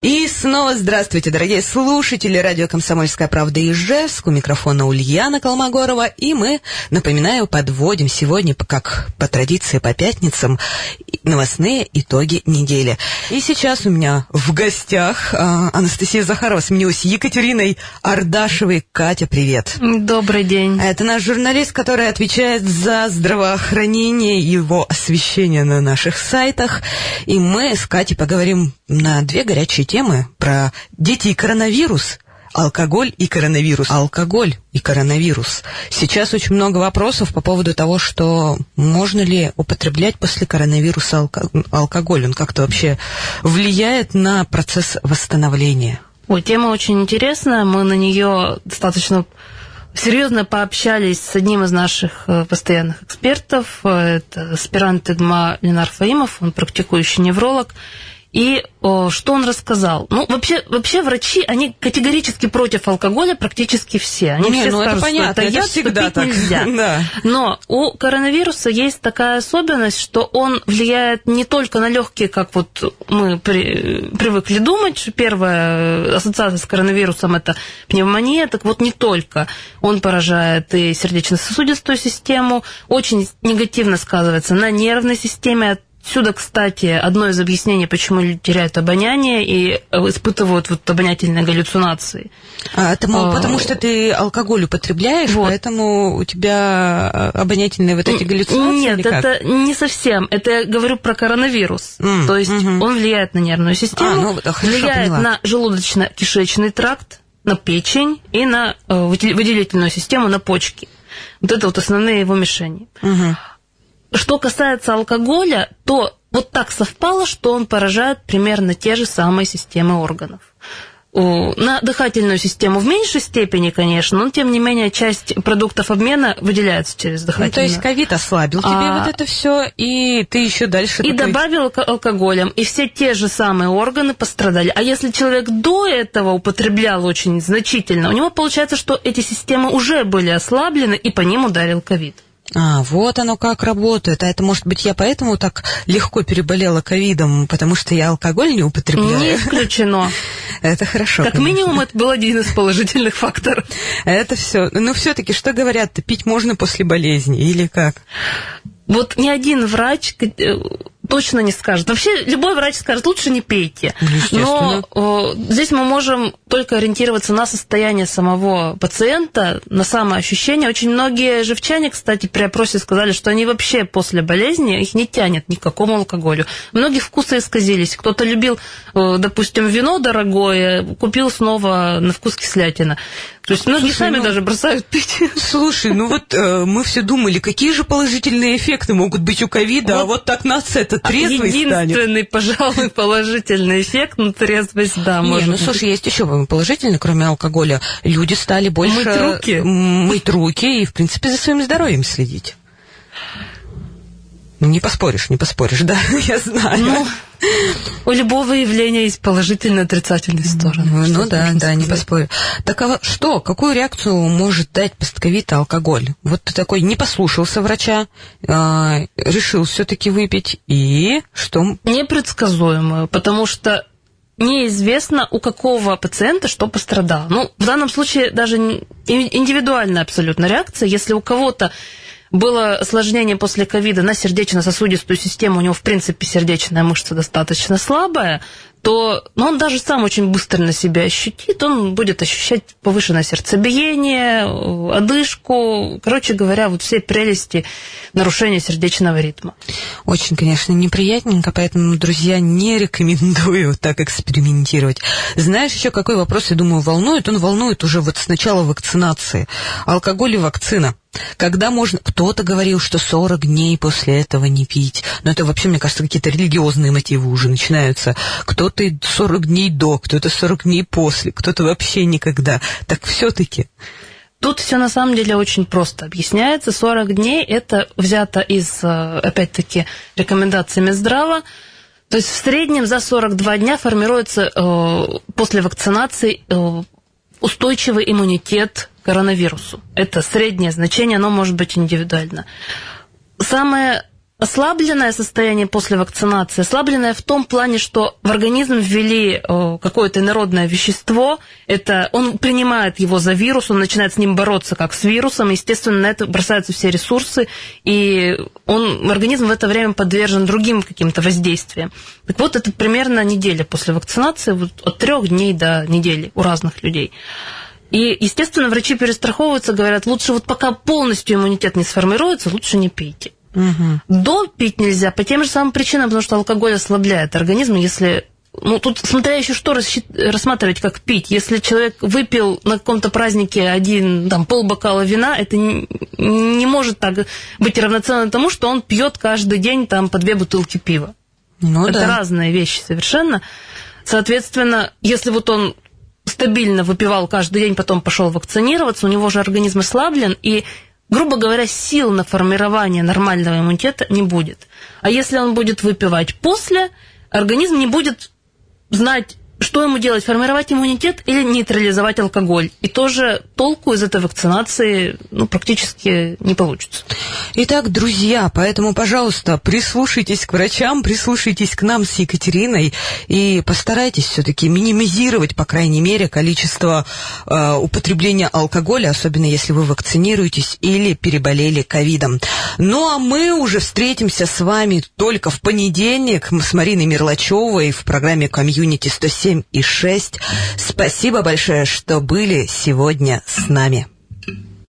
И снова здравствуйте, дорогие слушатели радио «Комсомольская правда» Ижевск. У микрофона Ульяна Колмогорова. И мы, напоминаю, подводим сегодня, как по традиции по пятницам, новостные итоги недели. И сейчас у меня в гостях а, Анастасия Захарова сменилась Екатериной Ардашевой. Катя, привет. Добрый день. Это наш журналист, который отвечает за здравоохранение его освещение на наших сайтах. И мы с Катей поговорим на две горячие темы про дети и коронавирус, алкоголь и коронавирус. Алкоголь и коронавирус. Сейчас очень много вопросов по поводу того, что можно ли употреблять после коронавируса алко алкоголь. Он как-то вообще влияет на процесс восстановления. Ой, тема очень интересная. Мы на нее достаточно серьезно пообщались с одним из наших э, постоянных экспертов. Это аспирант ИГМА Ленар Фаимов, он практикующий невролог. И о, что он рассказал? Ну, вообще, вообще врачи, они категорически против алкоголя практически все. Они Не, все ну скажут, это понятно, что это, это яд, всегда так. нельзя. да. Но у коронавируса есть такая особенность, что он влияет не только на легкие, как вот мы при, привыкли думать, что первая ассоциация с коронавирусом это пневмония, так вот не только. Он поражает и сердечно-сосудистую систему, очень негативно сказывается на нервной системе, Отсюда, кстати, одно из объяснений, почему люди теряют обоняние и э, испытывают вот обонятельные галлюцинации. А, это, мол, А, потому что ты алкоголь употребляешь, вот. поэтому у тебя а, обонятельные вот эти галлюцинации? Нет, это не совсем. Это я говорю про коронавирус. М, То есть мгм. он влияет на нервную систему, А, ну, да, влияет поняла. на желудочно-кишечный тракт, на печень и на э, выдел- выделительную систему, на почки. Вот это вот основные его мишени. Мгм. Что касается алкоголя, то вот так совпало, что он поражает примерно те же самые системы органов. На дыхательную систему в меньшей степени, конечно, но тем не менее часть продуктов обмена выделяется через Ну, дыхательную. то есть ковид ослабил тебе А- вот это все, и ты еще дальше И такой- добавил алко- алкоголем, и все те же самые органы пострадали. А если человек до этого употреблял очень значительно, у него получается, что эти системы уже были ослаблены, и по ним ударил ковид. А, вот оно как работает. А это, может быть, я поэтому так легко переболела ковидом, потому что я алкоголь не Не употребляю? исключено. Это хорошо. Как конечно. минимум, это был один из положительных факторов. Это все. Ну, все-таки, что говорят, пить можно после болезни или как? Вот ни один врач э, точно не скажет. Вообще, любой врач скажет, лучше не пейте. Ну. Но э, здесь мы можем только ориентироваться на состояние самого пациента, на самоощущение. Очень многие живчане, кстати, при опросе сказали, что они вообще после болезни, их не тянет ни к какому алкоголю. Многих вкусы исказились. Кто-то любил, э, допустим, вино дорогое, купил снова на вкус кислятина. То есть многие Слушай, сами ну- даже бросают пить. Слушай, ну вот э, мы все думали, какие же положительные эффекты могут быть у ковида, а вот так нация-то трезвый станет. Единственный, пожалуй, положительный эффект на трезвость, да, Не, может ну быть. слушай, есть еще положительный, кроме алкоголя. Люди стали больше Мыть руки. мыть руки и, в принципе, за своим здоровьем следить. Ну, Не поспоришь, не поспоришь, да, я знаю. Ну, у любого явления есть положительные и отрицательные стороны. Ну, ну да, да, не сказать? поспорю. Так а что, какую реакцию может дать постковид алкоголь? Вот ты такой не послушался врача, а, решил все-таки выпить, и что? Непредсказуемую, потому что неизвестно, у какого пациента что пострадало. Ну, в данном случае даже не- индивидуальная абсолютно реакция. Если у кого-то было осложнение после ковида на сердечно-сосудистую систему, у него, в принципе, сердечная мышца достаточно слабая, то ну, он даже сам очень быстро на себя ощутит, он будет ощущать повышенное сердцебиение, одышку, короче говоря, вот все прелести нарушения сердечного ритма. Очень, конечно, неприятненько, поэтому, друзья, не рекомендую так экспериментировать. Знаешь, еще какой вопрос, я думаю, волнует? Он волнует уже вот с начала вакцинации. Алкоголь и вакцина. Когда можно... Кто-то говорил, что 40 дней после этого не пить. Но это вообще, мне кажется, какие-то религиозные мотивы уже начинаются. Кто-то и 40 дней до, кто-то 40 дней после, кто-то вообще никогда. Так все-таки... Тут все на самом деле очень просто объясняется. 40 дней это взято из, э, опять-таки, рекомендаций Минздрава. То есть в среднем за 42 дня формируется э, после вакцинации э, устойчивый иммунитет коронавирусу. Это среднее значение, оно может быть индивидуально. Самое ослабленное состояние после вакцинации, ослабленное в том плане, что в организм ввели какое-то инородное вещество, это он принимает его за вирус, он начинает с ним бороться как с вирусом, естественно, на это бросаются все ресурсы, и он, организм в это время подвержен другим каким-то воздействиям. Так вот, это примерно неделя после вакцинации, вот от трех дней до недели у разных людей. И, естественно, врачи перестраховываются, говорят, лучше вот пока полностью иммунитет не сформируется, лучше не пейте. Угу. До пить нельзя по тем же самым причинам, потому что алкоголь ослабляет организм, если ну, тут смотря еще что рассматривать, как пить. Если человек выпил на каком-то празднике один, там, полбокала вина, это не, не может так быть равноценно тому, что он пьет каждый день там по две бутылки пива. Ну, это да. разные вещи совершенно. Соответственно, если вот он стабильно выпивал каждый день, потом пошел вакцинироваться, у него же организм ослаблен, и грубо говоря, сил на формирование нормального иммунитета не будет. А если он будет выпивать после, организм не будет знать, что ему делать, формировать иммунитет или нейтрализовать алкоголь. И тоже толку из этой вакцинации ну, практически не получится. Итак, друзья, поэтому, пожалуйста, прислушайтесь к врачам, прислушайтесь к нам с Екатериной и постарайтесь все-таки минимизировать, по крайней мере, количество э, употребления алкоголя, особенно если вы вакцинируетесь или переболели ковидом. Ну а мы уже встретимся с вами только в понедельник с Мариной Мерлачевой в программе «Комьюнити 107 и 6». Спасибо большое, что были сегодня с нами.